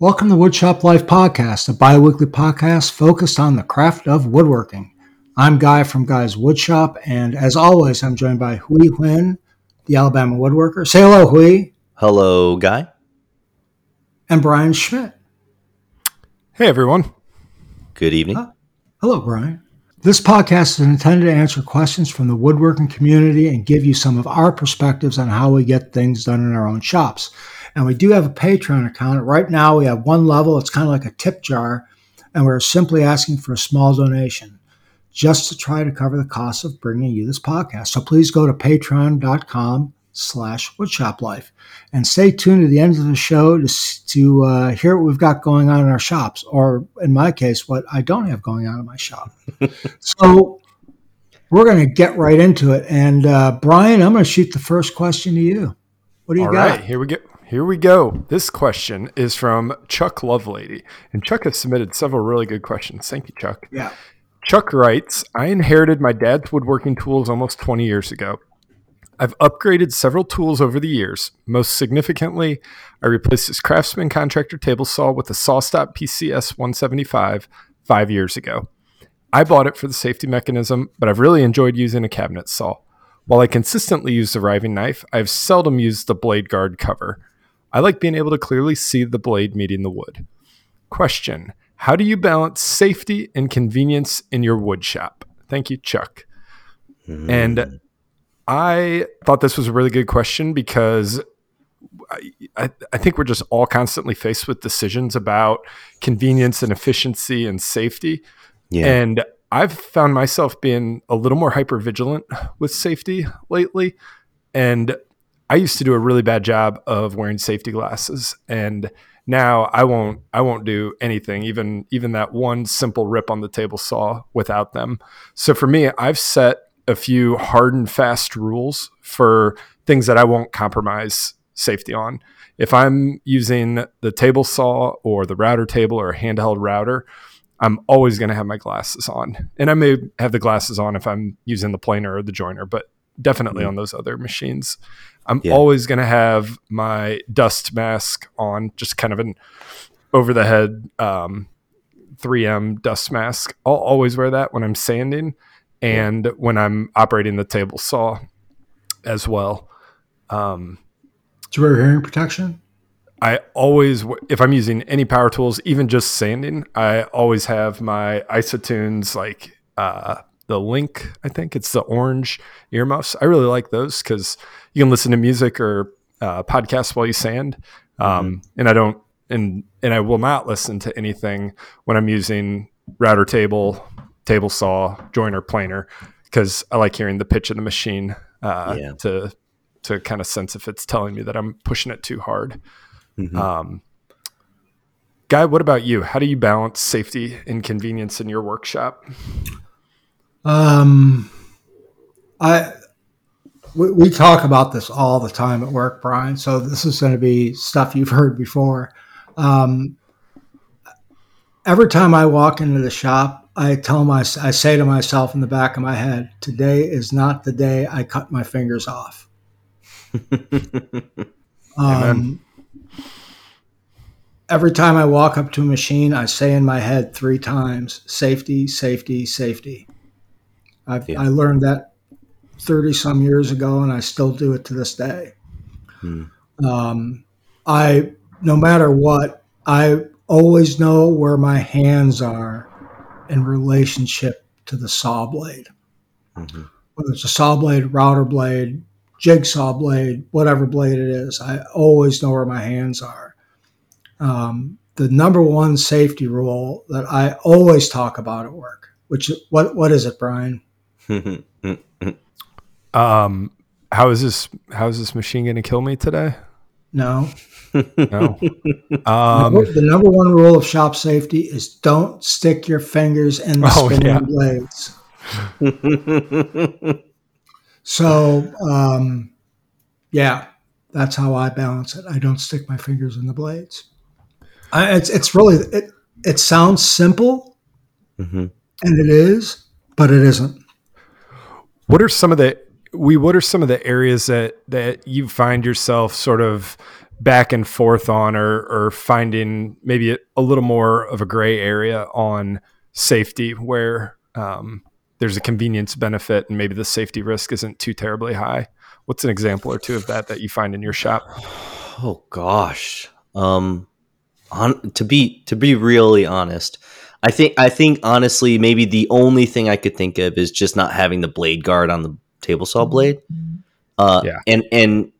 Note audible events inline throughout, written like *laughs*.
Welcome to Woodshop Life Podcast, a bi weekly podcast focused on the craft of woodworking. I'm Guy from Guy's Woodshop, and as always, I'm joined by Hui Huynh, the Alabama woodworker. Say hello, Hui. Hello, Guy. And Brian Schmidt. Hey, everyone. Good evening. Uh, hello, Brian. This podcast is intended to answer questions from the woodworking community and give you some of our perspectives on how we get things done in our own shops. And we do have a Patreon account. Right now, we have one level. It's kind of like a tip jar, and we're simply asking for a small donation just to try to cover the cost of bringing you this podcast. So please go to patreon.com slash woodshop life and stay tuned to the end of the show to, to uh, hear what we've got going on in our shops or in my case what i don't have going on in my shop *laughs* so we're going to get right into it and uh, brian i'm going to shoot the first question to you what do you All got right, here we go here we go. This question is from Chuck Lovelady. And Chuck has submitted several really good questions. Thank you, Chuck. Yeah. Chuck writes I inherited my dad's woodworking tools almost 20 years ago. I've upgraded several tools over the years. Most significantly, I replaced his Craftsman contractor table saw with a SawStop PCS 175 five years ago. I bought it for the safety mechanism, but I've really enjoyed using a cabinet saw. While I consistently use the riving knife, I've seldom used the blade guard cover. I like being able to clearly see the blade meeting the wood. Question How do you balance safety and convenience in your wood shop? Thank you, Chuck. Mm. And I thought this was a really good question because I, I, think we're just all constantly faced with decisions about convenience and efficiency and safety. Yeah. And I've found myself being a little more hyper vigilant with safety lately. And I used to do a really bad job of wearing safety glasses and now I won't I won't do anything even even that one simple rip on the table saw without them. So for me I've set a few hard and fast rules for things that I won't compromise safety on. If I'm using the table saw or the router table or a handheld router, I'm always going to have my glasses on. And I may have the glasses on if I'm using the planer or the joiner, but definitely mm-hmm. on those other machines. I'm yeah. always going to have my dust mask on, just kind of an over the head um, 3M dust mask. I'll always wear that when I'm sanding and yeah. when I'm operating the table saw as well. Um, Do you wear hearing protection? I always, if I'm using any power tools, even just sanding, I always have my Isotunes like uh, the Link. I think it's the orange earmuffs. I really like those because you can listen to music or uh, podcasts while you sand. Um, mm-hmm. And I don't, and and I will not listen to anything when I'm using router table, table saw, joiner, planer, because I like hearing the pitch of the machine uh, yeah. to to kind of sense if it's telling me that I'm pushing it too hard. Mm-hmm. Um, Guy, what about you? How do you balance safety and convenience in your workshop? Um, I we, we talk about this all the time at work, Brian. So this is going to be stuff you've heard before. Um, every time I walk into the shop, I tell my I say to myself in the back of my head, "Today is not the day I cut my fingers off." *laughs* um, every time I walk up to a machine, I say in my head three times, "Safety, safety, safety." I've, yeah. I learned that 30 some years ago and I still do it to this day. Hmm. Um, I, no matter what, I always know where my hands are in relationship to the saw blade. Mm-hmm. Whether it's a saw blade, router blade, jigsaw blade, whatever blade it is, I always know where my hands are. Um, the number one safety rule that I always talk about at work, which what what is it, Brian? Um, how is this? How is this machine going to kill me today? No. no. *laughs* Um, the number one rule of shop safety is don't stick your fingers in the oh, spinning yeah. blades. *laughs* so, um, yeah, that's how I balance it. I don't stick my fingers in the blades. I, it's it's really it. It sounds simple, mm-hmm. and it is, but it isn't. What are some of the we what are some of the areas that that you find yourself sort of back and forth on or, or finding maybe a little more of a gray area on safety where um, there's a convenience benefit and maybe the safety risk isn't too terribly high. What's an example or two of that that you find in your shop? Oh gosh. Um on to be to be really honest, I think I think honestly maybe the only thing I could think of is just not having the blade guard on the table saw blade. Uh Yeah. and and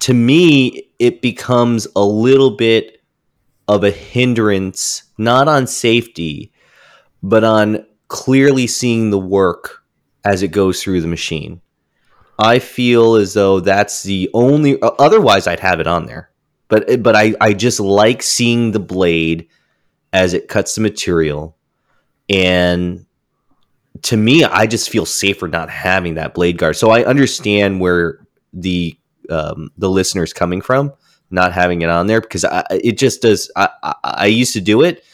to me it becomes a little bit of a hindrance not on safety but on clearly seeing the work as it goes through the machine. I feel as though that's the only. Otherwise, I'd have it on there, but but I I just like seeing the blade as it cuts the material, and to me, I just feel safer not having that blade guard. So I understand where the um, the listener's coming from, not having it on there because I, it just does. I, I I used to do it,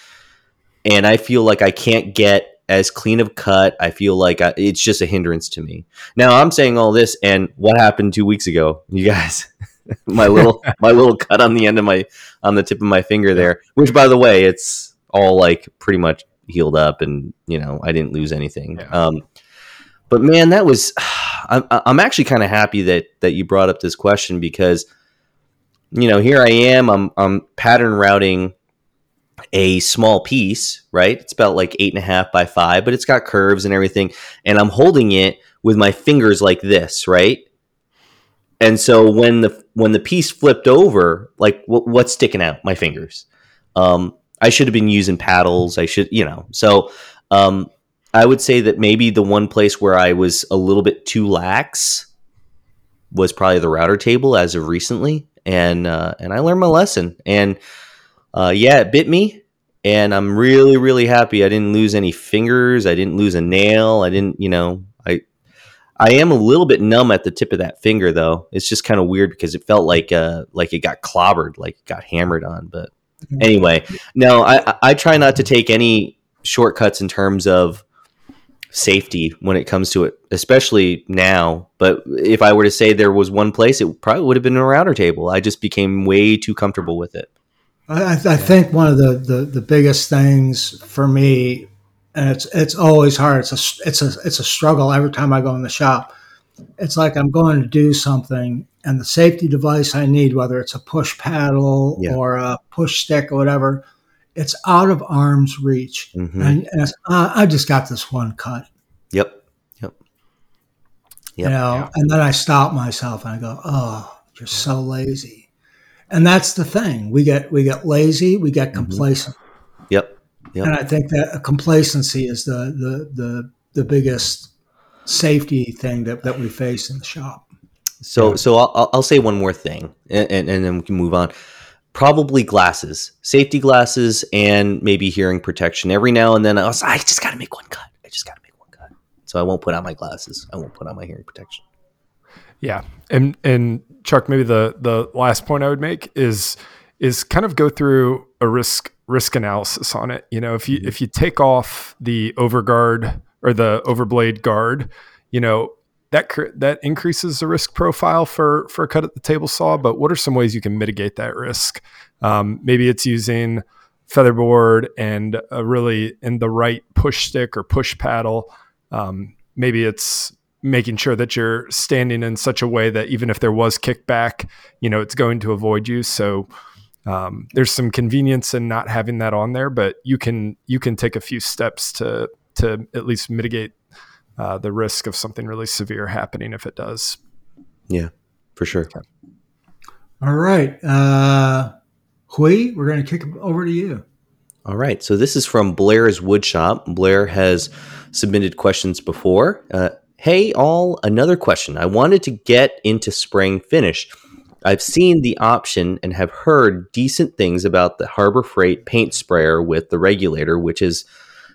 and I feel like I can't get as clean of cut. I feel like I, it's just a hindrance to me. Now I'm saying all this, and what happened two weeks ago, you guys? *laughs* *laughs* my little *laughs* my little cut on the end of my on the tip of my finger there, which by the way, it's all like pretty much healed up, and you know I didn't lose anything. Yeah. Um, but man, that was *sighs* I'm I'm actually kind of happy that that you brought up this question because you know here I am I'm I'm pattern routing a small piece, right? It's about like eight and a half by five, but it's got curves and everything. And I'm holding it with my fingers like this, right? And so when the when the piece flipped over, like what, what's sticking out? My fingers. Um, I should have been using paddles. I should, you know. So um, I would say that maybe the one place where I was a little bit too lax was probably the router table as of recently, and uh, and I learned my lesson. And uh, yeah, it bit me, and I'm really, really happy I didn't lose any fingers. I didn't lose a nail. I didn't, you know, I am a little bit numb at the tip of that finger, though. It's just kind of weird because it felt like uh like it got clobbered, like it got hammered on. But anyway, no, I I- I try not to take any shortcuts in terms of safety when it comes to it, especially now. But if I were to say there was one place, it probably would have been a router table. I just became way too comfortable with it. I, I think one of the, the, the biggest things for me, and it's it's always hard. It's a it's a it's a struggle every time I go in the shop. It's like I'm going to do something, and the safety device I need, whether it's a push paddle Yeah. or a push stick or whatever, it's out of arm's reach, Mhm. and, and it's, uh, I just got this one cut, Yep. Yep. you know, Yeah. and then I stop myself and I go, "Oh, you're so lazy," and that's the thing. We get we get lazy, we get complacent. Yep. Yep. And I think that complacency is the the the, the biggest safety thing that, that we face in the shop. So, Yeah. so I'll, I'll- I'll say one more thing, and, and, and then we can move on. Probably glasses, safety glasses, and maybe hearing protection. Every now and then, I was, I just got to make one cut. I just got to make one cut. So I won't put on my glasses. I won't put on my hearing protection. Yeah, and and Chuck, maybe the the last point I would make is is kind of go through a risk risk analysis on it. You know, if you if you take off the overguard or the overblade guard, you know that that increases the risk profile for for a cut at the table saw. But what are some ways you can mitigate that risk? Um, maybe it's using featherboard and a really in the right push stick or push paddle. Um, maybe it's making sure that you're standing in such a way that even if there was kickback, you know, it's going to avoid you. So um, there's some convenience in not having that on there, but you can you can take a few steps to to at least mitigate uh, the risk of something really severe happening if it does. Yeah, for sure. All right. Uh Hui, we're gonna kick it over to you. All right. So this is from Blair's Woodshop. Blair has submitted questions before. Uh, hey, all, another question. I wanted to get into spring finish. I've seen the option and have heard decent things about the Harbor Freight paint sprayer with the regulator, which is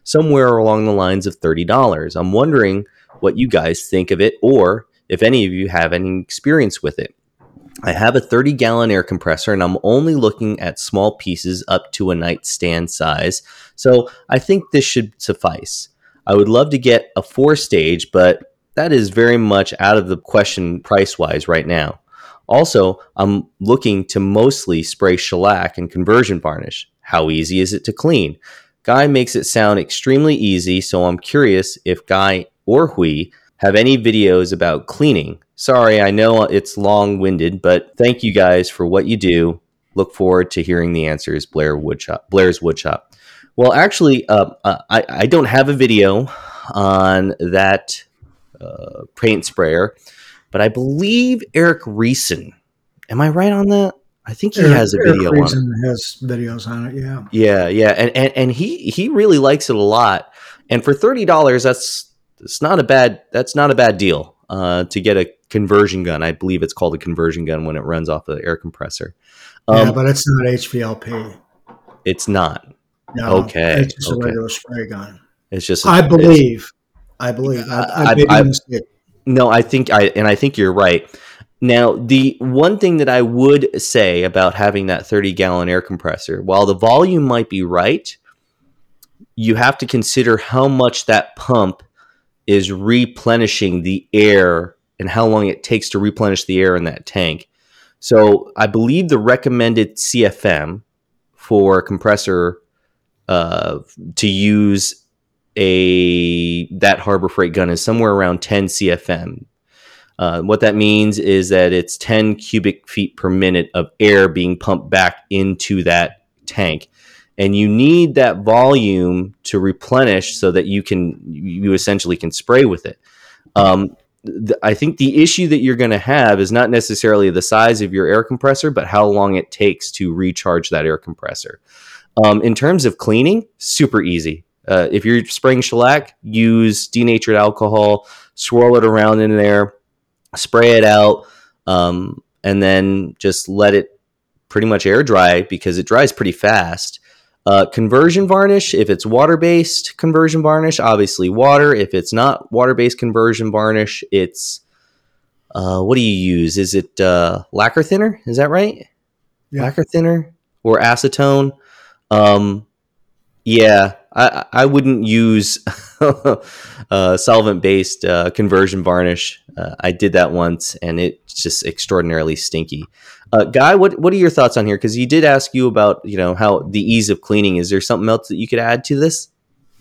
somewhere along the lines of $30. I'm wondering what you guys think of it or if any of you have any experience with it. I have a 30 gallon air compressor and I'm only looking at small pieces up to a nightstand size, so I think this should suffice. I would love to get a four stage, but that is very much out of the question price wise right now. Also, I'm looking to mostly spray shellac and conversion varnish. How easy is it to clean? Guy makes it sound extremely easy, so I'm curious if Guy or Hui have any videos about cleaning. Sorry, I know it's long winded, but thank you guys for what you do. Look forward to hearing the answers, Blair Woodshop. Blair's Woodshop. Well, actually, uh, uh, I, I don't have a video on that uh, paint sprayer, but I believe Eric Reeson. Am I right on that? I think he Eric- has a Eric video on it. Has videos on it. Yeah. Yeah, yeah, and and, and he he really likes it a lot. And for thirty dollars, that's it's not a bad that's not a bad deal uh, to get a conversion gun. I believe it's called a conversion gun when it runs off the air compressor. Um, yeah, but it's not HVLP. it's not. No, Okay, It's just okay. a regular spray gun. It's just I believe. I believe. I, I, I- a I-. No, I think I and I think you're right. Now, the one thing that I would say about having that 30 gallon air compressor, while the volume might be right, you have to consider how much that pump is replenishing the air and how long it takes to replenish the air in that tank. So, I believe the recommended CFM for a compressor uh, to use a that Harbor Freight gun is somewhere around 10 CFM. Uh, what that means is that it's 10 cubic feet per minute of air being pumped back into that tank, and you need that volume to replenish so that you can you essentially can spray with it. Um, th- I think the issue that you're going to have is not necessarily the size of your air compressor, but how long it takes to recharge that air compressor. Um, in terms of cleaning, super easy. Uh, if you're spraying shellac, use denatured alcohol, swirl it around in there, spray it out, um, and then just let it pretty much air dry because it dries pretty fast. Uh, conversion varnish, if it's water based conversion varnish, obviously water. If it's not water based conversion varnish, it's uh, what do you use? Is it uh, lacquer thinner? Is that right? Yeah. Lacquer thinner or acetone? Um, yeah, I, I wouldn't use *laughs* uh, solvent based uh, conversion varnish. Uh, I did that once and it's just extraordinarily stinky. Uh, Guy, what, what are your thoughts on here? Because you did ask you about you know how the ease of cleaning. Is there something else that you could add to this?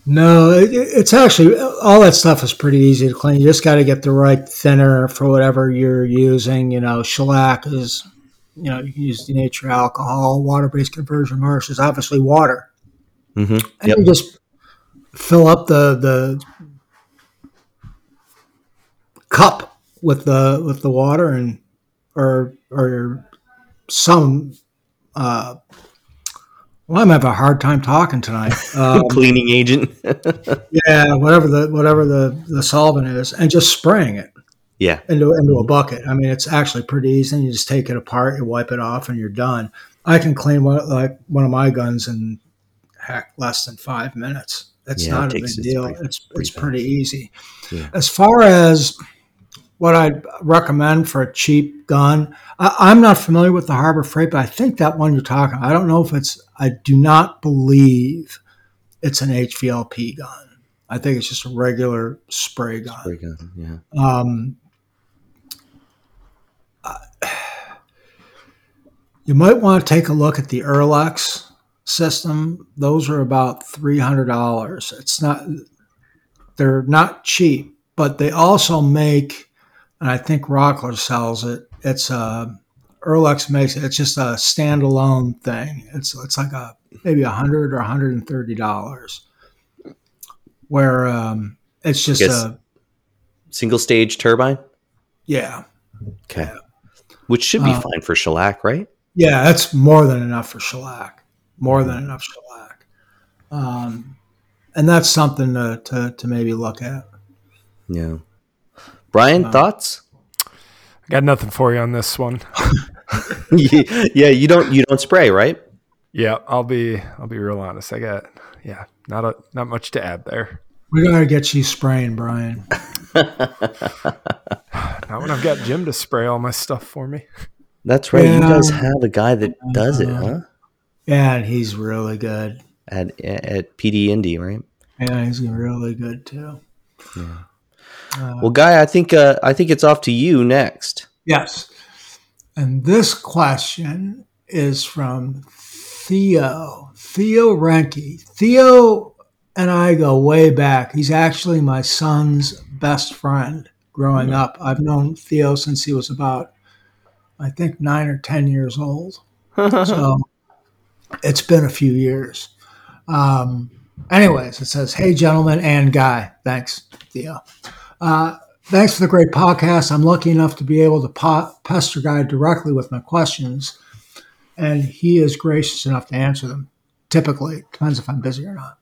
No, it, it's actually all that stuff is pretty easy to clean. You just got to get the right thinner for whatever you're using. You know, shellac is, you know, you can use denatured alcohol. Water-based conversion varnish is obviously water, Mm-hmm. and Yep. you just fill up the the cup with the with the water and or or some. Uh, well, I'm having a hard time talking tonight. *laughs* Um, Cleaning agent. *laughs* Yeah, whatever the whatever the, the solvent is, and just spraying it yeah. into into a bucket. I mean, it's actually pretty easy. You just take it apart, you wipe it off, and you're done. I can clean one like one of my guns in heck less than five minutes. It's Yeah, it not a big deal. pretty- it's pretty it's pretty easy. Yeah. As far as what I'd recommend for a cheap gun, I, I'm not familiar with the Harbor Freight, but I think that one you're talking. I don't know if it's. I do not believe it's an HVLP gun. I think it's just a regular spray gun. Very good. Yeah. Um, *sighs* you might want to take a look at the Earlex system. Those are about three hundred dollars. It's not; they're not cheap, but they also make, and I think Rockler sells it. It's a Earlex makes it. It's just a standalone thing. It's it's like a maybe a hundred or hundred and thirty dollars. Where um, it's just a Single stage turbine. yeah. Okay. Which should be Uh, fine for shellac, right? Yeah, that's more than enough for shellac. More than enough shellac. Um, and that's something to, to, to maybe look at. Yeah. Brian, Uh, thoughts? I got nothing for you on this one. *laughs* *laughs* yeah, you don't you don't spray, right? Yeah, I'll be I'll be real honest. I got yeah, not a not much to add there. We gotta get you spraying, Brian. *laughs* Not when I've got Jim to spray all my stuff for me. That's right. You Yeah. guys have a guy that does it, huh? Yeah, and he's really good. At at PD Indy, right? Yeah, he's really good too. Uh, Well, guy, I think uh, I think it's off to you next. yes. And this question is from Theo. Theo Renke. Theo and I go way back. He's actually my son's best friend growing up. I've known Theo since he was about, I think, nine or 10 years old. *laughs* so it's been a few years. Um, anyways, it says, Hey, gentlemen and Guy. Thanks, Theo. Uh, thanks for the great podcast. I'm lucky enough to be able to po- pester Guy directly with my questions, and he is gracious enough to answer them. Typically, depends if I'm busy or not.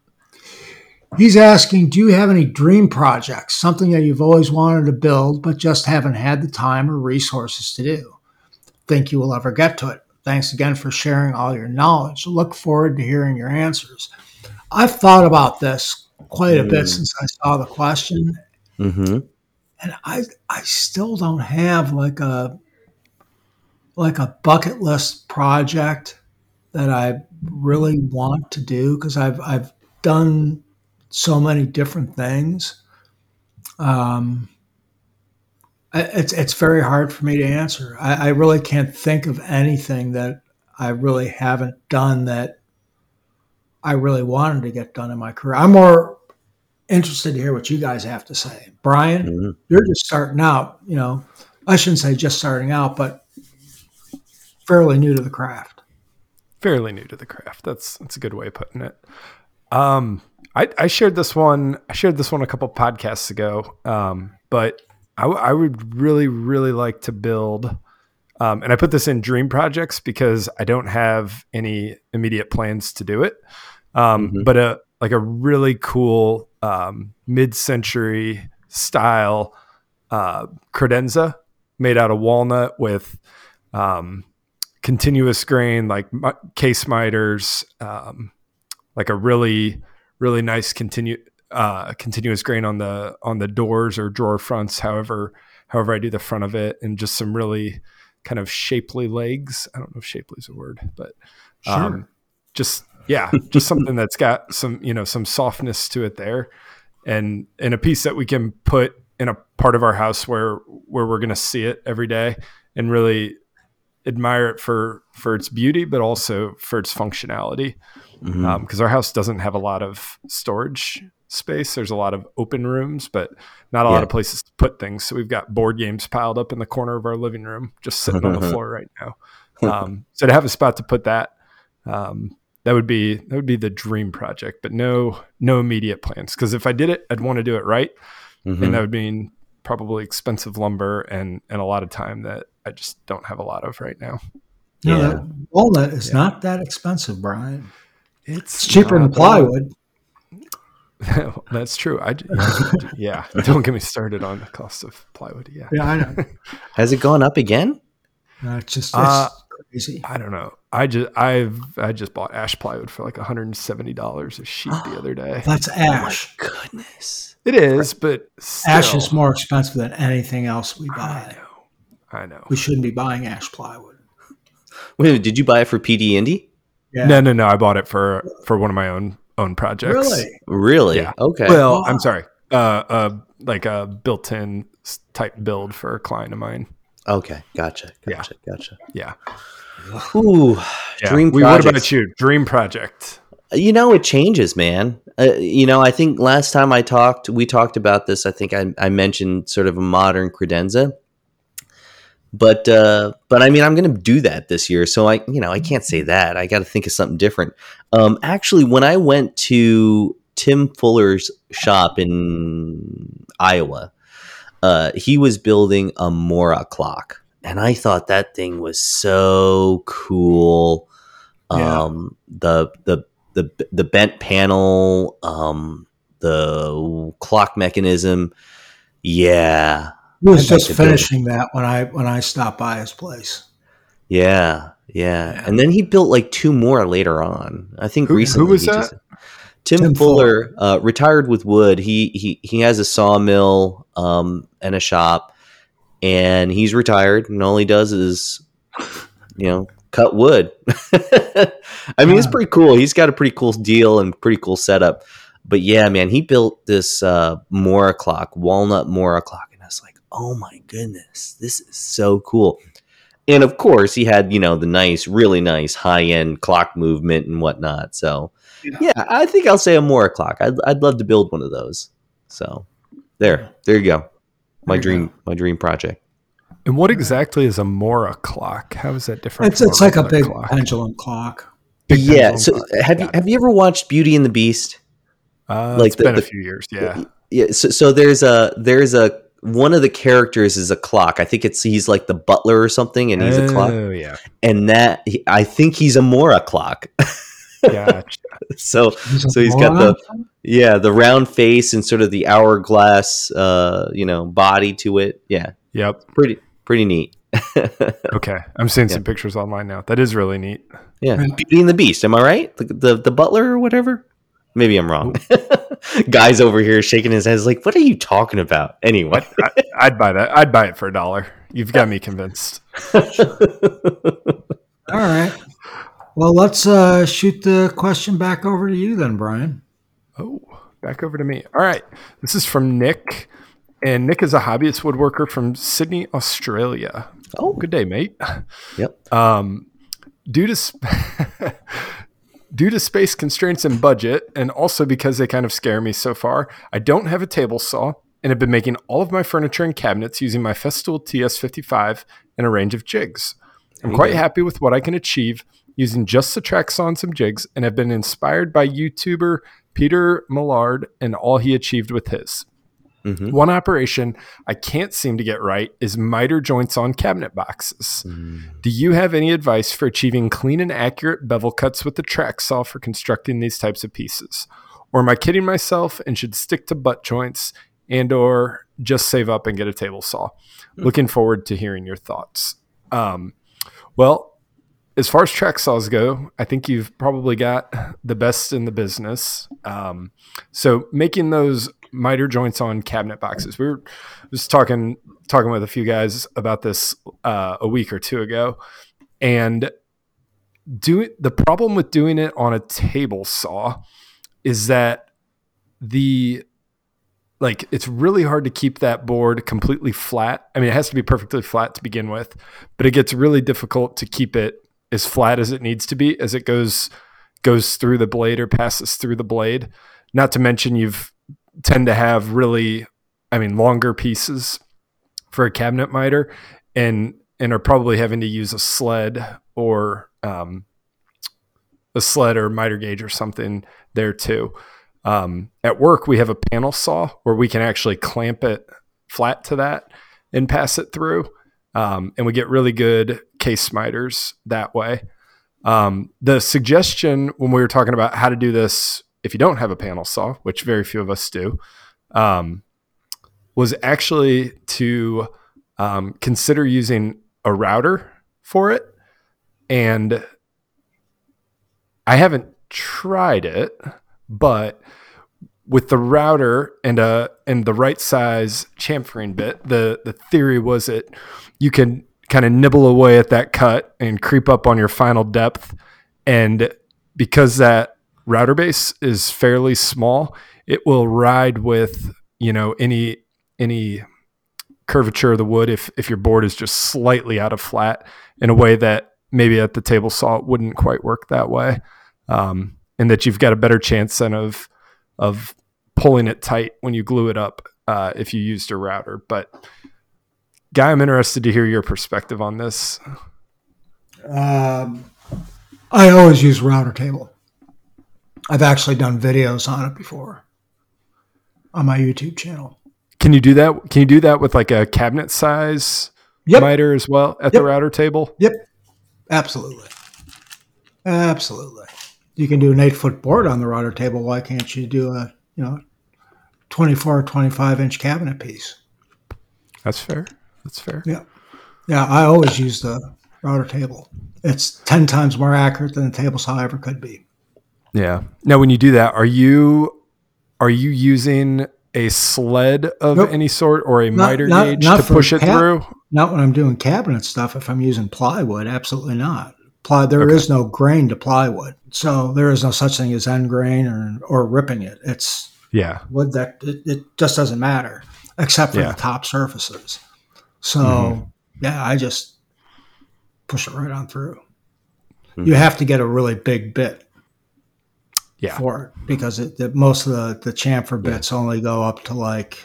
He's asking, do you have any dream projects, something that you've always wanted to build but just haven't had the time or resources to do? Think you will ever get to it? Thanks again for sharing all your knowledge. Look forward to hearing your answers. I've thought about this quite a bit mm. since I saw the question, mm-hmm. and I I still don't have like a like a bucket list project that I really want to do because I've I've done so many different things. Um, it's it's very hard for me to answer. I, I, really can't think of anything that I really haven't done that I really wanted to get done in my career. I'm more interested to hear what you guys have to say. Brian, mm-hmm. you're just starting out. You know, I shouldn't say just starting out, but fairly new to the craft. Fairly new to the craft. That's that's a good way of putting it. Um, I, I shared this one. I shared this one a couple podcasts ago. Um, but I, w- I would really, really like to build. Um, and I put this in dream projects because I don't have any immediate plans to do it. Um, mm-hmm. But a like a really cool um, mid-century style uh, credenza made out of walnut with um, continuous grain, like case miters, um, like a really really nice continue uh, continuous grain on the on the doors or drawer fronts, however however I do the front of it, and just some really kind of shapely legs. I don't know if shapely is a word, but um, sure. just yeah, just something that's got some you know some softness to it there, and and a piece that we can put in a part of our house where where we're going to see it every day and really admire it for for its beauty, but also for its functionality because mm-hmm. um, our house doesn't have a lot of storage space. There's a lot of open rooms, but not a yeah. lot of places to put things. So we've got board games piled up in the corner of our living room, just sitting on the *laughs* floor right now. Um, so to have a spot to put that, um, that would be that would be the dream project. But no no immediate plans because if I did it, I'd want to do it right, mm-hmm. and that would mean probably expensive lumber and and a lot of time that I just don't have a lot of right now. Yeah. walnut is yeah. not that expensive, Brian. It's, it's cheaper than plywood. *laughs* That's true. I yeah. *laughs* Don't get me started on the cost of plywood. Yeah. Yeah, I know. *laughs* Has it gone up again? No, it's just it's uh, crazy. I don't know. I just I've I just bought ash plywood for like 170 dollars a sheet the other day. That's ash. Oh goodness. It is, but still. ash is more expensive than anything else we buy. I know. I know. We shouldn't be buying ash plywood. Wait, did you buy it for PD Indy? Yeah. No, no, no. I bought it for for one of my own own projects. Really? Really? Yeah. Okay. Well, I'm sorry. Uh, uh, like a built-in type build for a client of mine. Okay, gotcha, gotcha, yeah. gotcha. Yeah. Ooh, yeah. dream. Hui, what about you? Dream project. You know, it changes, man. Uh, you know, I think last time I talked, we talked about this. I think I, I mentioned sort of a modern credenza but uh, but I mean, I'm going to do that this year, so I you know I can't say that. I got to think of something different. Um, actually, when I went to Tim Fuller's shop in Iowa, uh, he was building a Mora clock, and I thought that thing was so cool. Yeah. Um, the the the the bent panel, um, the clock mechanism, yeah, he was just finishing that when I when I stopped by his place. Yeah, yeah, yeah, and then he built like two more later on. I think who, recently. Who was that? Just, Tim, Tim, Fuller, Fuller. Uh, retired with wood. He he he has a sawmill um, and a shop, and he's retired. And all he does is, you know, cut wood. *laughs* I mean, yeah. it's pretty cool. He's got a pretty cool deal and pretty cool setup. But yeah, man, he built this uh, Mora clock, walnut Mora clock, oh my goodness, this is so cool. and of course he had you know the nice, really nice high end clock movement and whatnot. So Yeah. yeah. I think I'll say a Mora clock. I'd I'd love to build one of those. So there, there you go. My you dream, go. my dream project. And what exactly is a Mora clock? How is that different? It's from it's like a big clock? pendulum clock. Big yeah. pendulum So clock. have you have you ever watched Beauty and the Beast? Uh, like it's the- been the- a few years. Yeah. Yeah. So, so there's a there's a one of the characters is a clock. I think it's he's like the butler or something, and he's a clock. Oh yeah. And that I think he's a Mora clock. *laughs* Gotcha. so He's So he's got the yeah, the round face and sort of the hourglass, uh, you know, body to it. Yeah, yep. pretty pretty neat. *laughs* Okay. I'm seeing Yeah. some pictures online now. That is really neat. yeah, Beauty and the Beast. Am I right? The the, the butler or whatever. Maybe I'm wrong. *laughs* *laughs* Guys over here shaking his head, like, "What are you talking about?" Anyway, I, I'd buy that. I'd buy it for a dollar. You've got me convinced. *laughs* All right. Well, let's uh, shoot the question back over to you then, Brian. Oh, back over to me. All right. This is from Nick. And Nick is a hobbyist woodworker from Sydney, Australia. oh, Good day, mate. Yep. Um, due to sp- *laughs* due to space constraints and budget, and also because they kind of scare me so far, I don't have a table saw and have been making all of my furniture and cabinets using my Festool TS55 and a range of jigs. I'm quite happy with what I can achieve using just the track saw and some jigs, and have been inspired by YouTuber Peter Millard and all he achieved with his. Mhm. One operation I can't seem to get right is miter joints on cabinet boxes. Do you have any advice for achieving clean and accurate bevel cuts with the track saw for constructing these types of pieces? Or am I kidding myself and should stick to butt joints and or just save up and get a table saw? Looking forward to hearing your thoughts. Um, well, as far as track saws go, I think you've probably got the best in the business. Um, so making those miter joints on cabinet boxes, we were just talking talking with a few guys about this uh, a week or two ago, and doing the problem with doing it on a table saw is that the like it's really hard to keep that board completely flat. I mean, it has to be perfectly flat to begin with, but it gets really difficult to keep it as flat as it needs to be as it goes goes through the blade or passes through the blade. Not to mention you've tend to have really I mean longer pieces for a cabinet miter and and are probably having to use a sled or um, a sled or miter gauge or something there too. Um, at work, we have a panel saw where we can actually clamp it flat to that and pass it through. Um, and we get really good case miters that way. Um, the suggestion when we were talking about how to do this, if you don't have a panel saw, which very few of us do, um, was actually to um, consider using a router for it. And I haven't tried it, but with the router and a and the right size chamfering bit, the the theory was that you can kind of nibble away at that cut and creep up on your final depth. And because that router base is fairly small, it will ride with you know any any curvature of the wood if if your board is just slightly out of flat in a way that maybe at the table saw it wouldn't quite work that way. Um, and that you've got a better chance then of of pulling it tight when you glue it up uh, if you used a router. But guy i'm interested to hear your perspective on this. Um, I always use router table. I've actually done videos on it before on my YouTube channel. can you do that can you do that with like a cabinet size Yep. miter as well at Yep. the router table Yep. Absolutely. Absolutely. You can do an eight foot board on the router table. Why can't you do a, you know, 24 or 25 inch cabinet piece? that's fair that's fair Yeah. Yeah. I always use the router table. It's 10 times more accurate than the table saw ever could be. Yeah. Now, when you do that, are you are you using a sled of Nope. any sort or a Not- miter not- gauge not to push it cap- through? Not when I'm doing cabinet stuff. If I'm using plywood, absolutely not. Ply, there is Okay. no grain to plywood. So there is no such thing as end grain or, or ripping it. It's Yeah. wood that it, it just doesn't matter except for Yeah. the top surfaces. So Mhm. yeah, I just push it right on through. Mhm. You have to get a really big bit Yeah. for it because it, the, most of the, the chamfer Yeah. bits only go up to like,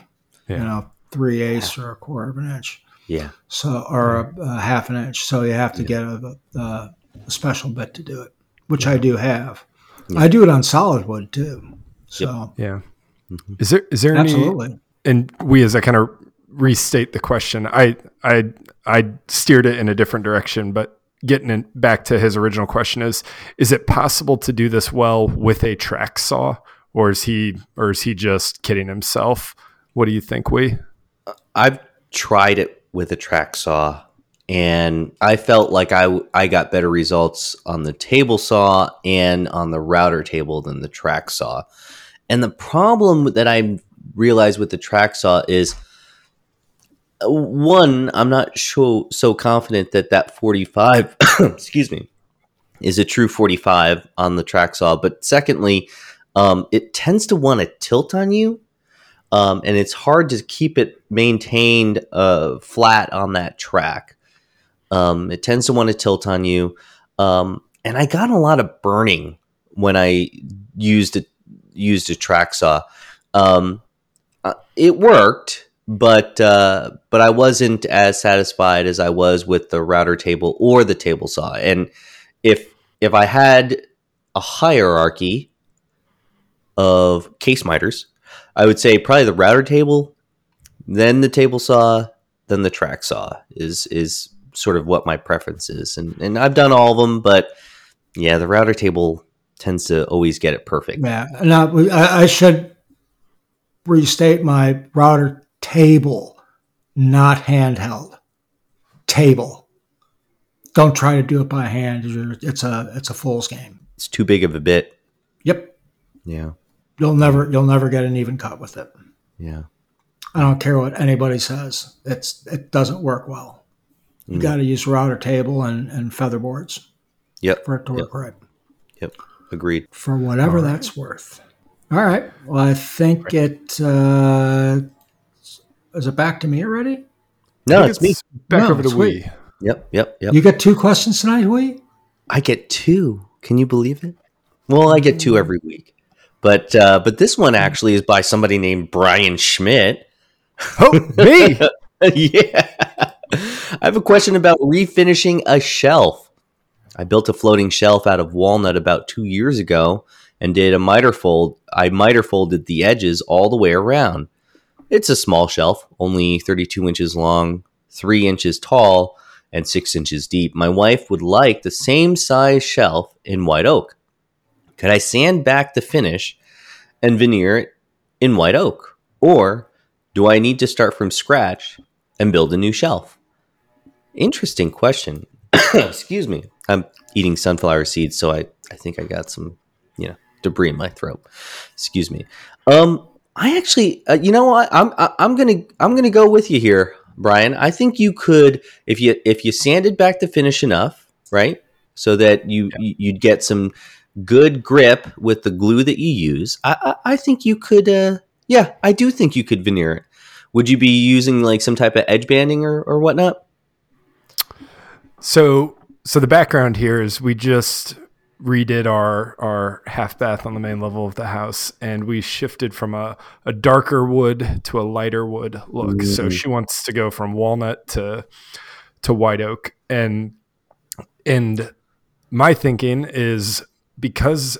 Yeah. you know, three eighths or a quarter of an inch. Yeah. So, or a, a half an inch. So you have to get a, a, a special bit to do it, which I do have. Yeah. I do it on solid wood too. So, Yeah. Mhm. Is there is there any absolutely. and we as I kind of restate the question, I I I steered it in a different direction, but getting in, back to his original question is is it possible to do this well with a track saw or is he or is he just kidding himself? What do you think, Hui? I've tried it with a track saw and I felt like I, I got better results on the table saw and on the router table than the track saw. And the problem that I realized with the track saw is one, I'm not so, so confident that that 45, *coughs* excuse me, is a true 45 on the track saw. But secondly, um, it tends to want to tilt on you um, and it's hard to keep it maintained uh, flat on that track. Um, it tends to want to tilt on you, um, and I got a lot of burning when I used it used a track saw. Um, uh, it worked, but uh, but I wasn't as satisfied as I was with the router table or the table saw. And if if I had a hierarchy of case miters, I would say probably the router table, then the table saw, then the track saw is is sort of what my preference is. And and I've done all of them, but yeah, the router table tends to always get it perfect. Yeah. Now, I, I should restate my router table, not handheld. Table. Don't try to do it by hand. It's a it's a fool's game. It's too big of a bit. Yep. Yeah. You'll never you'll never get an even cut with it. Yeah. I don't care what anybody says. It's it doesn't work well. You Mm. got to use router table and, and feather boards Yep. for it to Yep. work right. Yep. Agreed. For whatever right. that's worth. All right. Well, I think it uh, is it back to me already. No, I think it's me. Back No, over to it's Hui. Yep. Yep. Yep. You got two questions tonight, Hui? I get two. Can you believe it? Well, I get two every week. But uh, but this one actually is by somebody named Brian Schmidt. Oh, me. *laughs* yeah. I have a question about refinishing a shelf. I built a floating shelf out of walnut about two years ago and did a miter fold. I miter folded the edges all the way around. It's a small shelf, only 32 inches long, 3 inches tall, and 6 inches deep. My wife would like the same size shelf in white oak. Could I sand back the finish and veneer it in white oak? Or do I need to start from scratch and build a new shelf? Interesting question. *coughs* Excuse me. I'm eating sunflower seeds, so I, I think I got some, you know, debris in my throat. Excuse me. Um, I actually, uh, you know what? I'm I, I'm gonna I'm gonna go with you here, Brian. I think you could if you if you sanded back the finish enough, right, so that you you- you'd get some good grip with the glue that you use. I I, I think you could. Uh, yeah, I do think you could veneer it. Would you be using like some type of edge banding or, or whatnot? So, so the background here is we just redid our our half bath on the main level of the house, and we shifted from a, a darker wood to a lighter wood look. So Mhm. she wants to go from walnut to to white oak, and and my thinking is because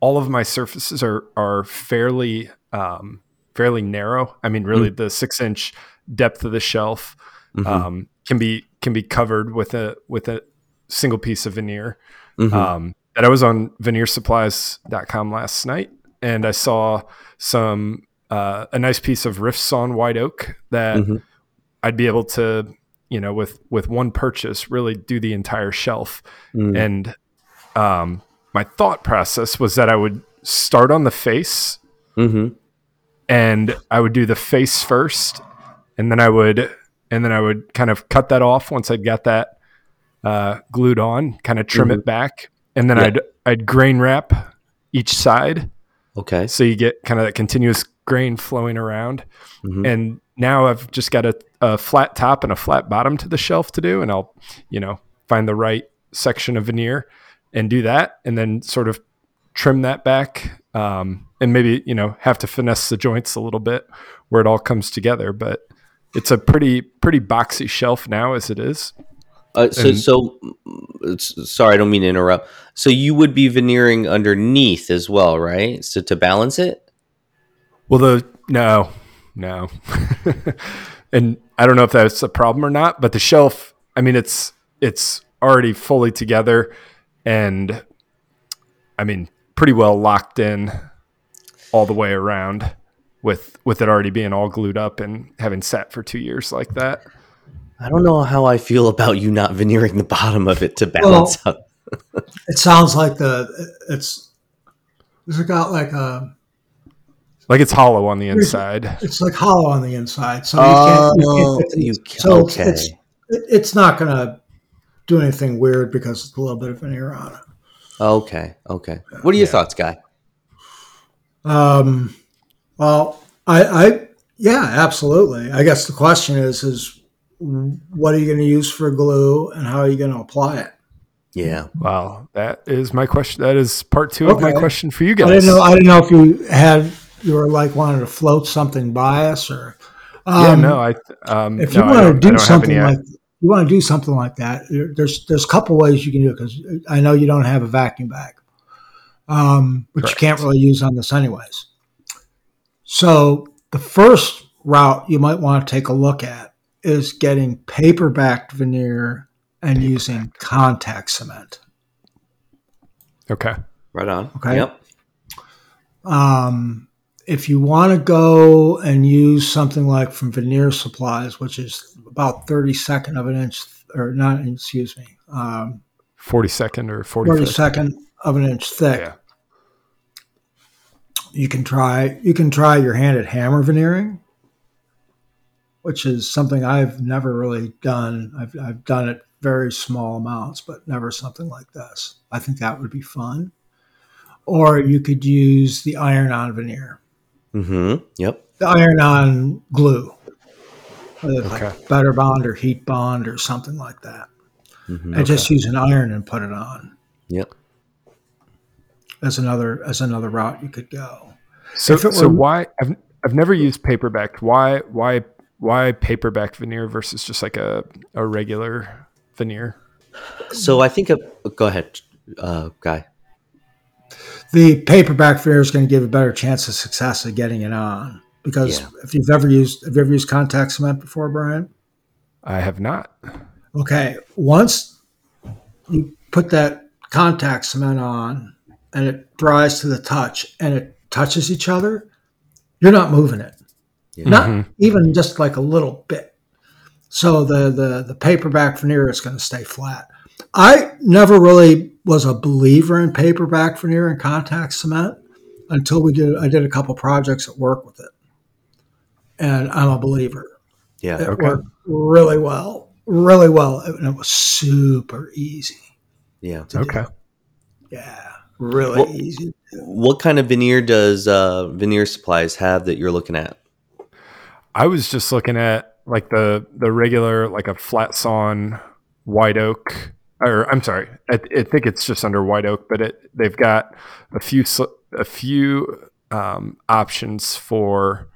all of my surfaces are are fairly um, fairly narrow. I mean, really, the six inch depth of the shelf Mhm. um, can be can be covered with a with a single piece of veneer. Mhm. Um, and I was on veneersupplies.com last night and I saw some uh, a nice piece of rift sawn white oak that Mhm. I'd be able to, you know, with with one purchase, really do the entire shelf. Mm. And um, my thought process was that I would start on the face Mhm. and I would do the face first, and then I would and then I would kind of cut that off once I'd got that uh, glued on, kind of trim it back, and then Yeah. I'd I'd grain wrap each side, Okay. so you get kind of that continuous grain flowing around. Mhm. And now I've just got a, a flat top and a flat bottom to the shelf to do, and I'll you know find the right section of veneer and do that, and then sort of trim that back, um, and maybe you know have to finesse the joints a little bit where it all comes together. But it's a pretty pretty boxy shelf now as it is. Uh, so, And- so sorry, I don't mean to interrupt. So you would be veneering underneath as well, right? So to balance it. Well, the no, no, *laughs* and I don't know if that's a problem or not. But the shelf, I mean, it's it's already fully together, and I mean, pretty well locked in all the way around, with with it already being all glued up and having sat for two years like that. I don't know how I feel about you not veneering the bottom of it to balance out. *laughs* It sounds like the it's it's got like a Like it's hollow on the inside. it's like hollow on the inside, so you can't. You Oh, can't get the- you ca- so it's- okay. it's, it- it's not going to do anything weird because it's a little bit of veneer on it. Okay, okay. What are your Yeah. thoughts, guy? Um, well, I, I, yeah, absolutely. I guess the question is, is what are you going to use for glue and how are you going to apply it? Yeah. Wow, that is my question. That is part two of my question for you guys. I guys. didn't know. I didn't know if you had you were like wanting to float something by us or. yeah, Um, no, I um, if you I want to do something any- like you want to do something like that, there's there's a couple ways you can do it because I know you don't have a vacuum bag, um, but Correct. you can't really use on this anyways. So the first route you might want to take a look at is getting paper backed veneer and using contact cement. okay. Right on. Okay. Yep. Um, if you want to go and use something like from Veneer Supplies, which is about 32nd of an inch, or not, excuse me, um, 42nd or 45th. 32nd of an inch thick. Yeah. You can try you can try your hand at hammer veneering, which is something I've never really done. I've, I've done it very small amounts, but never something like this. I think that would be fun. Or you could use the iron on veneer. Mm-hmm. Yep. the iron on glue. Okay. like Better Bond or Heat Bond or something like that. Mm-hmm. And just use an iron and put it on Yep. as another as another route you could go. So, If it so were- why I've I've never used paperback. Why why why paperback veneer versus just like a a regular veneer? So I think. A, go ahead, uh, guy. The paperback veneer is going to give a better chance of success of getting it on. Because Yeah. if you've ever used have you ever used contact cement before, Brian? I have not. Okay. Once you put that contact cement on and it dries to the touch and it touches each other, you're not moving it. Yeah. Not Mhm. even just like a little bit. So the the the paperback veneer is going to stay flat. I never really was a believer in paperback veneer and contact cement until we did I did a couple projects at work with it. And I'm a believer. Yeah. It Okay. worked really well, really well, and it was super easy. Yeah. to do. Okay. Yeah, really Well- easy. What kind of veneer does uh, Veneer Supplies have that you're looking at? I was just looking at like the the regular like a flat sawn white oak or I'm sorry, I, I think it's just under white oak, but it they've got a few a few um, options for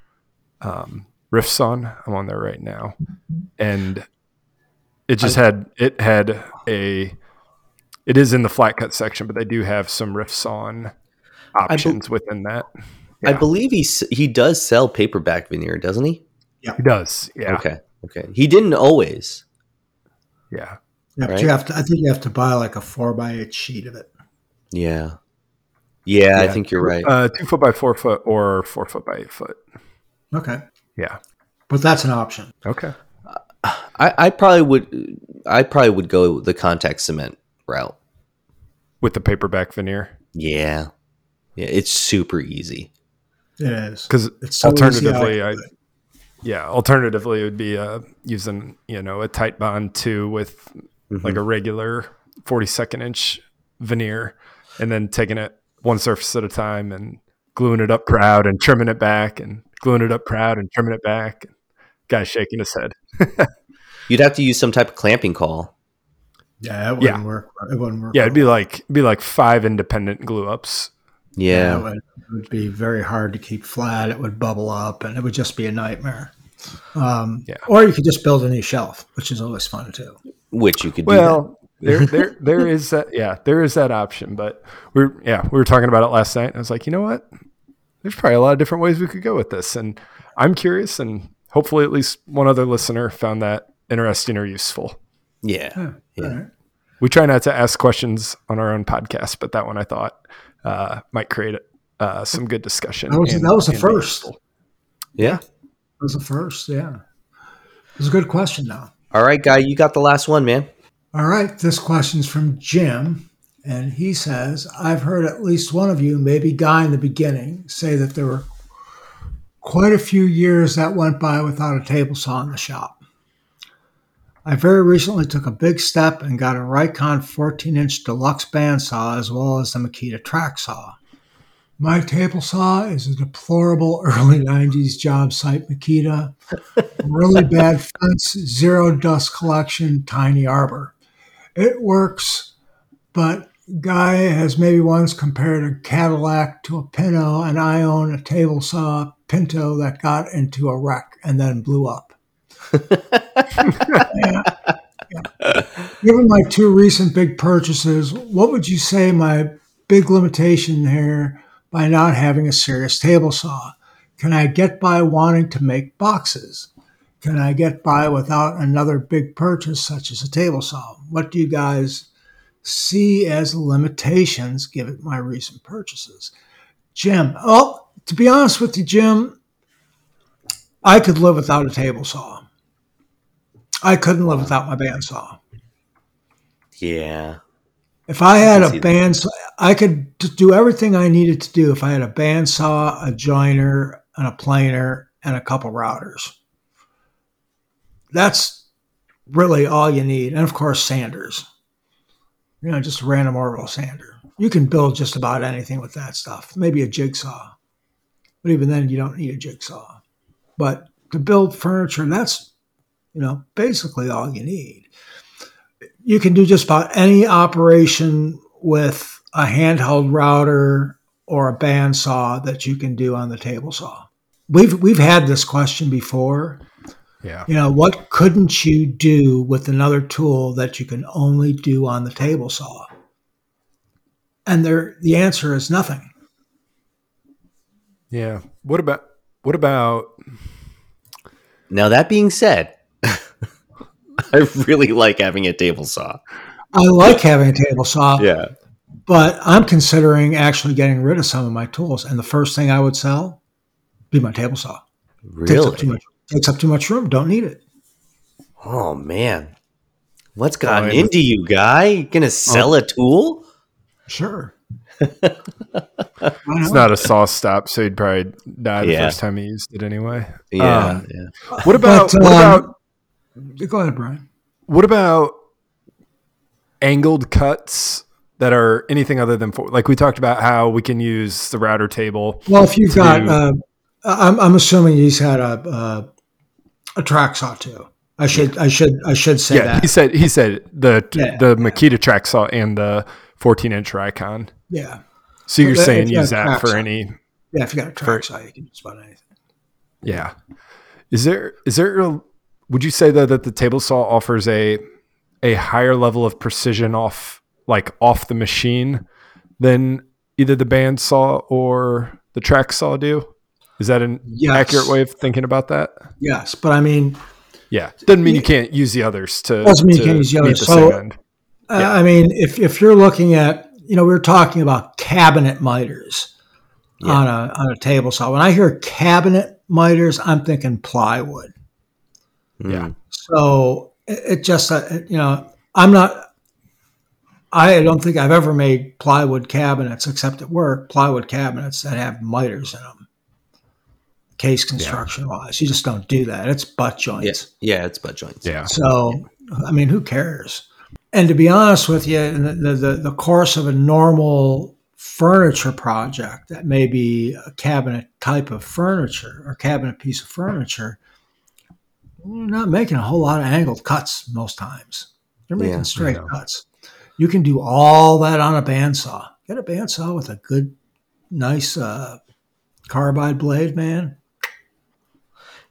um, riff sawn. I'm on there right now, and it just had it had a it is in the flat cut section, but they do have some riff sawn options within that. I believe he he does sell paperback veneer, doesn't he? He does, yeah, Okay. Okay. He didn't always. yeah. Yeah, but you have to. I think you have to buy like a four by eight sheet of it. Yeah. Yeah, I think you're right. Uh, two foot by four foot or four foot by eight foot. Okay, Yeah. but that's an option. Okay. I, I probably would. I probably would go the contact cement route. With the paperback veneer, Yeah. Yeah. It's super easy. It is because It's so easy alternatively. I yeah, alternatively it would be uh, using you know a Titebond two with Mm-hmm. like a regular forty second inch veneer, and then taking it one surface at a time and gluing it up proud and trimming it back and gluing it up proud and trimming it back. Guy shaking his head. *laughs* You'd have to use some type of clamping caul. Yeah, it wouldn't Yeah. work. It wouldn't work. Yeah, it'd be like it'd be like five independent glue ups. Yeah. it would, it would be very hard to keep flat. It would bubble up, and it would just be a nightmare. Um, Yeah. Or you could just build a new shelf, which is always fun too. Which you could do. Well, there *laughs* there there is that yeah, there is that option. But we're yeah, we were talking about it last night. And I was like, you know what? There's probably a lot of different ways we could go with this. And I'm curious and hopefully at least one other listener found that interesting or useful. that. Yeah. Yeah. All right. We try not to ask questions on our own podcast, but that one I thought uh, might create uh, some good discussion. That was and- that was a first. useful. Yeah. That was a first. Yeah, it was a good question. Now, All right, guy, you got the last one, man. all right. This question's from Jim, and he says, "I've heard at least one of you, maybe Guy in the beginning, say that there were quite a few years that went by without a table saw in the shop." I very recently took a big step and got a Rikon 14 inch deluxe bandsaw as well as the Makita track saw. My table saw is a deplorable *laughs* early 90s job site Makita, really bad *laughs* fence, zero dust collection, tiny arbor. It works, but Guy has maybe once compared a Cadillac to a Pinto, and I own a table saw Pinto that got into a wreck and then blew up. Yeah. *laughs* Yeah. Given my two recent big purchases, what would you say my big limitation here by not having a serious table saw? Can I get by wanting to make boxes? Can I get by without another big purchase such as a table saw? What do you guys see as limitations given my recent purchases? Jim, oh, to be honest with you, Jim, I could live without a table saw. I couldn't live without my bandsaw. Yeah. If I had see a bandsaw, I could do everything I needed to do if I had a bandsaw, a joiner, and a planer, and a couple routers. That's really all you need. And of course, sanders. You know, just a random orbital sander. You can build just about anything with that stuff. Maybe a jigsaw. But even then, you don't need a jigsaw. But to build furniture, and that's, you know, basically all you need you can do just about any operation with a handheld router or a bandsaw that you can do on the table saw. We've we've had this question before. Yeah. You know, what couldn't you do with another tool that you can only do on the table saw? And there the answer is nothing. Yeah. What about what about Now that being said, *laughs* I really like having a table saw. I like having a table saw, Yeah. but I'm considering actually getting rid of some of my tools. And the first thing I would sell be my table saw. Takes up too Really? much takes up too much room. Don't need it. Oh man. What's gotten I- into you, guy? You gonna sell a tool? Sure. *laughs* it's not a SawStop, so he'd probably die the Yeah. first time he used it anyway. Yeah. Um, yeah. What about But, what um, about Go ahead, Brian. what about angled cuts that are anything other than for, like we talked about how we can use the router table. Well, if you've to got, uh, I'm, I'm assuming he's had a a, a track saw too. I should I should I should say yeah, that. he said he said the Yeah, the Makita track saw and the 14 inch Rikon. Yeah, So you're Well, saying use that for saw. any yeah. If you got a track saw, you can just about anything. Yeah. Is there is there a, would you say though that the table saw offers a a higher level of precision off like off the machine than either the band saw or the track saw do? Is that an Yes. accurate way of thinking about that? Yes, but I mean, Yeah. Doesn't mean you can't use the others to, Doesn't mean you can't use the others. the So- uh, I mean, if if you're looking at, you know, we are talking about cabinet miters Yeah. on a on a table saw. When I hear cabinet miters, I'm thinking plywood. Yeah. Mm. So it, it just, uh, you know, I'm not. I don't think I've ever made plywood cabinets except at work. Plywood cabinets that have miters in them, case construction wise. You just don't do that. It's butt Yeah. joints. Yeah, it's butt joints. Yeah. So, I mean, who cares? And to be honest with you, in the, the, the, the course of a normal furniture project that may be a cabinet type of furniture or cabinet piece of furniture, we're not making a whole lot of angled cuts most times. They're making Yeah, straight cuts. You can do all that on a bandsaw. Get a bandsaw with a good, nice uh, carbide blade, man.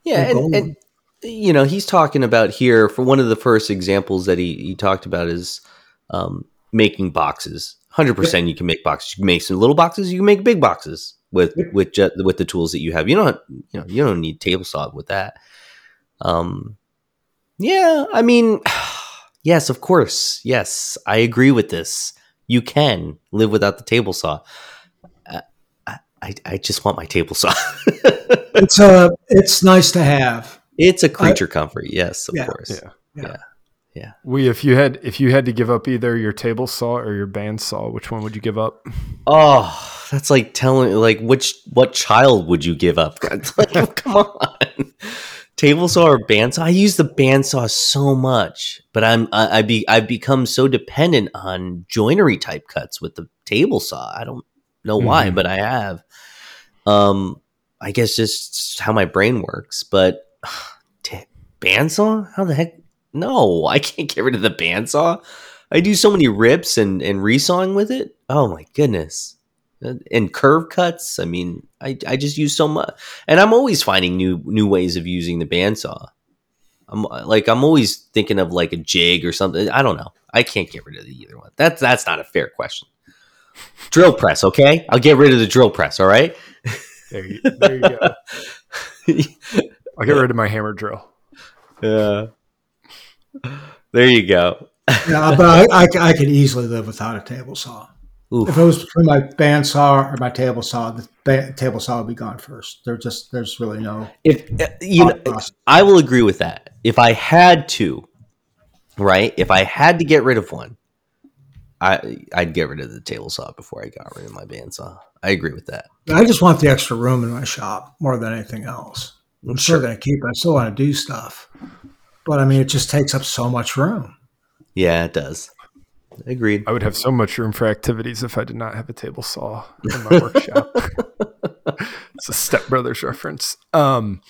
Yeah, and, and you know he's talking about here for one of the first examples that he, he talked about is um, making boxes. Hundred percent, you can make boxes. You can make some little boxes. You can make big boxes with with with the tools that you have. You don't you know you don't need table saw with that. Um, yeah, I mean, *sighs* yes, of course, yes, I agree with this. You can live without the table saw. Uh, I, I I just want my table saw. *laughs* It's a, it's nice to have. It's a creature comfort, yes, of Yeah. course. Yeah. Yeah. Yeah. We, if you had, if you had to give up either your table saw or your bandsaw, which one would you give up? Oh, that's like telling like which what child would you give up? *laughs* Like, come on. Table saw or bandsaw? I use the bandsaw so much, but I'm I, I be I've become so dependent on joinery type cuts with the table saw. I don't know why, Mhm. but I have. Um, I guess just how my brain works. But *sighs* t- bandsaw? How the heck? No, I can't get rid of the bandsaw. I do so many rips and and resawing with it. Oh my goodness. And curve cuts. I mean, I, I just use so much, and I'm always finding new new ways of using the bandsaw. I'm like I'm always thinking of like a jig or something. I don't know. I can't get rid of the either one. That's that's not a fair question. Drill press, okay? I'll get rid of the drill press. All right. There you, there you go. I'll get rid of my hammer drill. Yeah. There you go. Yeah, but I, I, I could easily live without a table saw. Oof. If it was between my bandsaw or my table saw, the ba- table saw would be gone first. There's just there's really no. If uh, you know, process. I will agree with that. If I had to, right? If I had to get rid of one, I I'd get rid of the table saw before I got rid of my bandsaw. I agree with that. I just want the extra room in my shop more than anything else. I'm still Sure. going to keep it. I still want to do stuff, but I mean, it just takes up so much room. Yeah, it does. Agreed. I would have so much room for activities if I did not have a table saw in my workshop. *laughs* it's a Step Brothers reference. Um,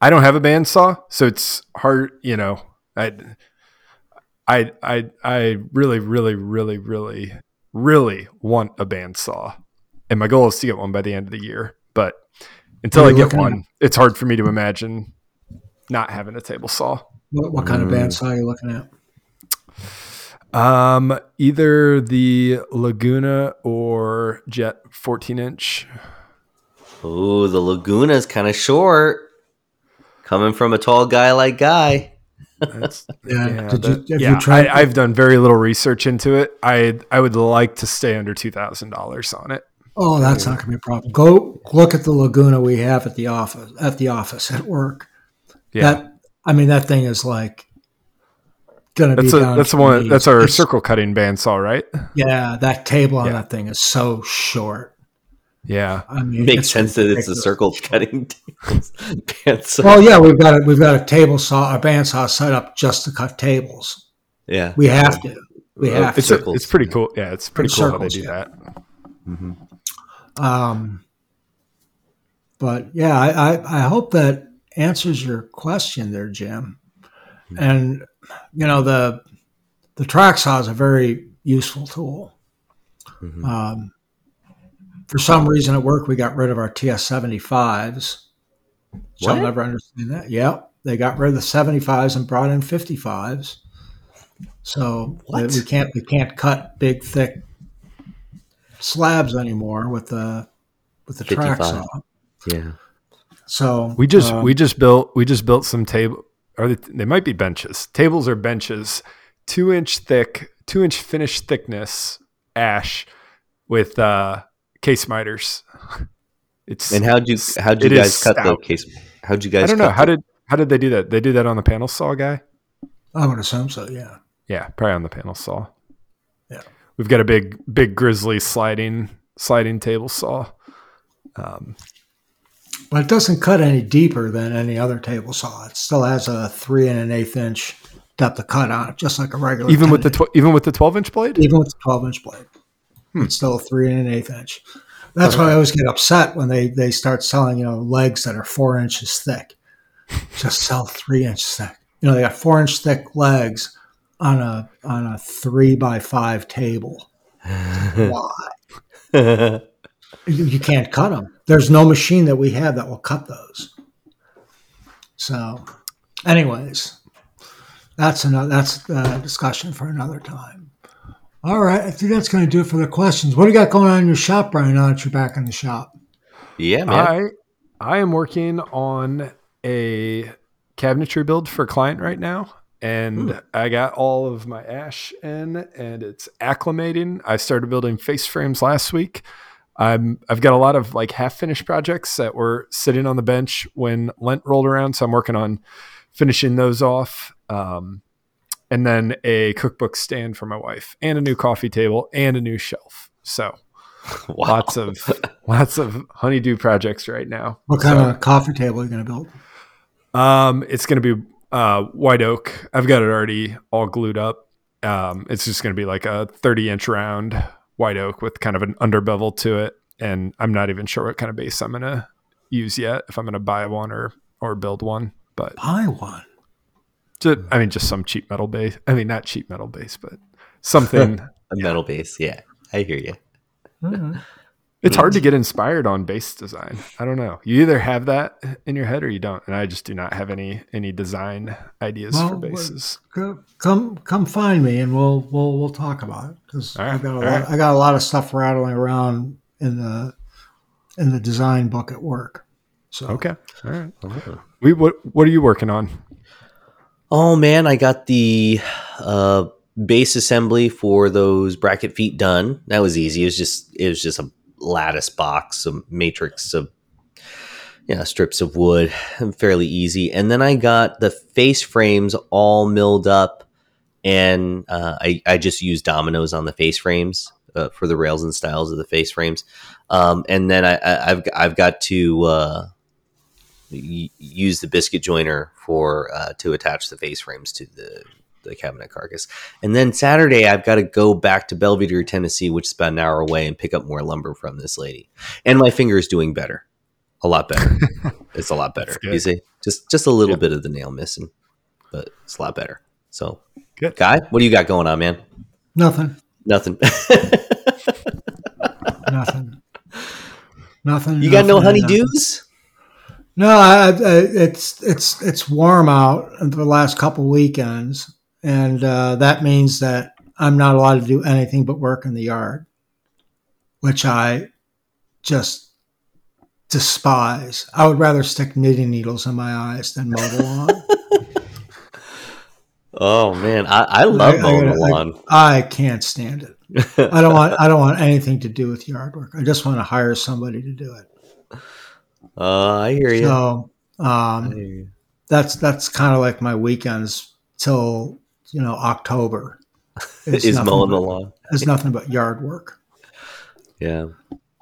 I don't have a bandsaw, so it's hard. You know, I, I, I, I really, really, really, really, really want a bandsaw, and my goal is to get one by the end of the year. But until I get looking one, it's hard for me to imagine not having a table saw. What, what kind Mm. of bandsaw are you looking at? Um, either the Laguna or Jet 14 inch. Ooh, the Laguna is kind of short. Coming from a tall guy like Guy. That's, *laughs* Yeah. yeah, Did that- you, have yeah, you tried? I, I've done very little research into it. I I would like to stay under two thousand dollars on it. oh, that's not going to be a problem. Go look at the Laguna we have at the office. At the office at work. Yeah, That I mean, that thing is like going to be that's a, down. that's the one. knees. That's our It's- circle cutting bandsaw, right? Yeah, that table on Yeah. that thing is so short. Yeah, I mean, Makes it's sense that it's a ridiculous. circle cutting *laughs* bandsaw. Well, yeah, we've got a, we've got a table saw, a bandsaw set up just to cut tables. yeah. We have to. We have it's to. a, Circles. it's pretty cool. Yeah, it's pretty It's cool how they circles, do yeah. that. Um, but yeah, I, I, I hope that answers your question there, Jim. And you know the the track saw is a very useful tool. Mhm. Um, for some reason at work, we got rid of our TS seventy fives. Shall What? never understand that. Yep, they got rid of the seventy fives and brought in fifty fives. So What? we can't we can't cut big thick slabs anymore with the with the track saw. Yeah. So We just um, we just built we just built some table. Are they, they might be benches. Tables are benches, two inch thick, two inch finished thickness ash with uh, case miters. *laughs* It's And how'd you how'd you guys cut the case? How'd you guys? I don't know cut how the- did how did they do that? They did that on the panel saw guy. I would assume so. Yeah. Yeah, probably on the panel saw. Yeah. we've got a big big Grizzly sliding sliding table saw. Um, But it doesn't cut any deeper than any other table saw. It still has a three and an eighth inch depth of cut on it, just like a regular. even with the tw- even with the twelve inch blade. even with the twelve inch blade, Hmm. it's still a three and an eighth inch. That's why I always get upset when they they start selling you know legs that are four inches thick. *laughs* Just sell three inches thick. You know they got four inch thick legs on a on a three by five table. *laughs* Why? *laughs* you, you can't cut them. There's no machine that we have that will cut those. So, anyways, that's another that's a discussion for another time. All right, I think that's going to do it for the questions. What do you got going on in your shop, Brian? Now that you're back in the shop, yeah, man. I I am working on a cabinetry build for a client right now. And Ooh. I got all of my ash in and it's acclimating. I started building face frames last week. I'm I've got a lot of like half finished projects that were sitting on the bench when Lent rolled around. So I'm working on finishing those off. Um, and then a cookbook stand for my wife and a new coffee table and a new shelf. So *laughs* Wow. lots of lots of honeydew projects right now. what kind So- of coffee table are you going to build? Um, it's going to be uh, white oak. I've got it already all glued up. Um, it's just going to be like a 30 inch round white oak with kind of an under bevel to it. And I'm not even sure what kind of base I'm going to use yet. If I'm going to buy one or or build one, but Buy one. ju- I mean, just some cheap metal base. I mean, not cheap metal base, but something. *laughs* A metal base. Yeah, I hear you. *laughs* All right. It's hard to get inspired on base design. I don't know. You either have that in your head or you don't. And I just do not have any any design ideas for Well, what- bases. Come, come find me, and we'll we'll we'll talk about it because All I right, got a lot. right. I got a lot of stuff rattling around in the in the design book at work. So Okay. All right. We what what are you working on? Oh man, I got the uh, base assembly for those bracket feet done. That was easy. It was just it was just a lattice box, a matrix of yeah strips of wood, fairly easy. And then I got the face frames all milled up, and uh, I I just used dominoes on the face frames uh, for the rails and stiles of the face frames. Um, and then I, I, I've got to. Uh, use the biscuit joiner for uh, to attach the face frames to the the cabinet carcass. And then Saturday, I've got to go back to Belvidere, Tennessee, which is about an hour away, and pick up more lumber from this lady. And my finger is doing better, a lot better. *laughs* it's a lot better. That's. You see, just just a little Yep. bit of the nail missing, but it's a lot better. So, Good. guy, what do you got going on, man? nothing, Nothing. *laughs* nothing, nothing. you got no nothing, nothing. honeydews? No, I, I, it's it's it's warm out the last couple weekends, and uh, that means that I'm not allowed to do anything but work in the yard, which I just despise. I would rather stick knitting needles in my eyes than mow the lawn. *laughs* Oh man, I, I love I- I mowing the gotta- I- lawn. I can't stand it. I don't want I don't want anything to do with yard work. I just want to hire somebody to do it. Uh, I hear you. So I um, hear you. that's that's kind of like my weekends till you know October. *laughs* It's is nothing mowing the but- lawn. It's nothing but yard work. Yeah.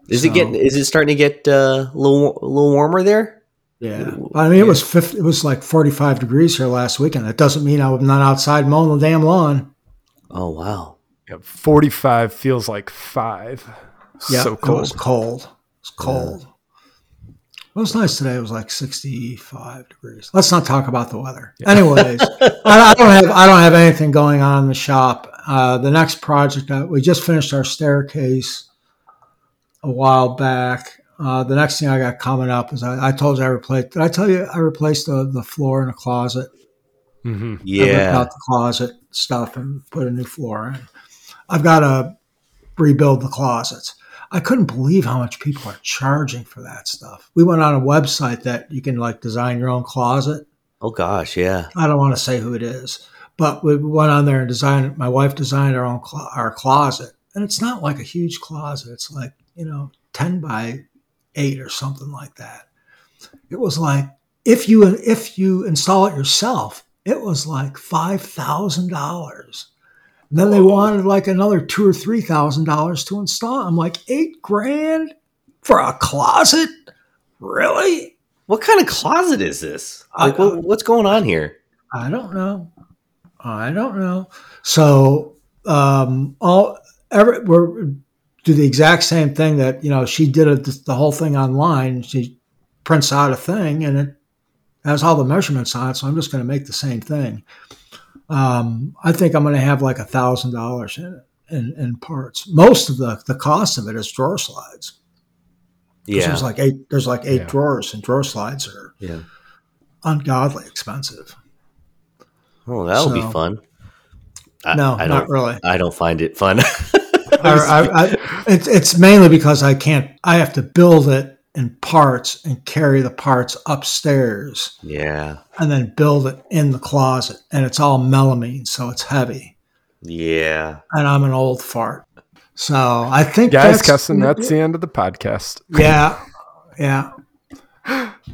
Is So- it getting? Is it starting to get uh, a little a little warmer there? Yeah, I mean it was 50, it was like forty five degrees here last weekend. That doesn't mean I'm not outside mowing the damn lawn. Oh wow. Yeah, 45 feels like 5. Yeah, so it cold. was cold. It's cold. It was nice today. It was like sixty five degrees. Let's not talk about the weather. Anyways, *laughs* I, I don't have I don't have anything going on in the shop. Uh, the next project uh, we just finished our staircase a while back. Uh, the next thing I got coming up is I, I told you I replaced. Did I tell you I replaced the, the floor in the closet? hmm I ripped Yeah. out the closet stuff and put a new floor in. I've got to rebuild the closets. I couldn't believe how much people are charging for that stuff. We went on a website that you can like design your own closet. Oh gosh. Yeah. I don't want to say who it is, but we went on there and designed. My wife designed our own clo- our closet, and it's not like a huge closet. It's like you know ten by eight or something like that. It was like if you if you install it yourself, it was like five thousand dollars. Then they wanted like another two or three thousand dollars to install. I'm like eight grand for a closet, really? What kind of closet is this? Like, what, what's going on here? I don't know. I don't know. So um, all every we're do the exact same thing that you know she did it, the whole thing online. She prints out a thing and it has all the measurements on it. So I'm just going to make the same thing. Um, I think I'm going to have like a thousand dollars in it in, in parts. Most of the the cost of it is drawer slides. Yeah. There's like eight. There's like eight Yeah. drawers, and drawer slides are yeah. ungodly expensive. Oh, that'll be fun. I, no, I not don't. really. I don't find it fun. *laughs* I, I, I, it's it's mainly because I can't. I have to build it in parts and carry the parts upstairs, yeah. and then build it in the closet. And it's all melamine, so it's heavy. Yeah. And I'm an old fart, so I think Guys, that's Custom, that's the end of the podcast. Yeah, yeah.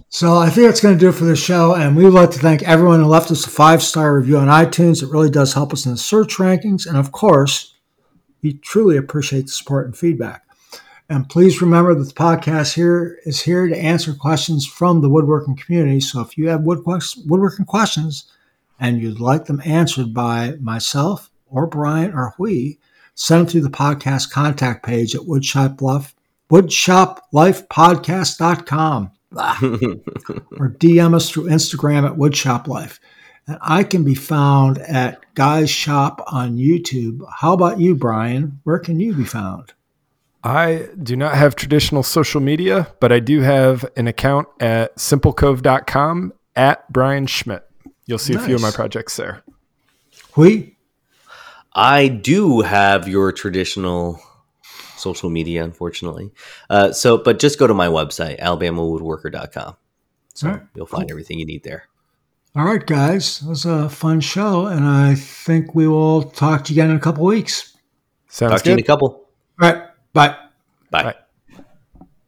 So I think that's going to do it for the show, and we would like to thank everyone who left us a five star review on iTunes. It really does help us in the search rankings, and of course, we truly appreciate the support and feedback. And please remember that the podcast here is here to answer questions from the woodworking community. So if you have woodworking questions and you'd like them answered by myself or Brian or Hui, send them through the podcast contact page at Woodshop Bluff, woodshoplifepodcast.com *laughs* or DM us through Instagram at woodshoplife. And I can be found at Guys Shop on YouTube. How about you, Brian? Where can you be found? I do not have traditional social media, but I do have an account at simplecove.com at Brian Schmidt. You'll see a few of my projects there. We I do have your traditional social media, unfortunately. Uh, so, but just go to my website, alabamawoodworker.com. So All right, you'll find everything you need there. All right, guys. It was a fun show, and I think we will talk to you again in a couple weeks. Sounds Talk to you in good. a couple. All right. Bye. Bye. Bye.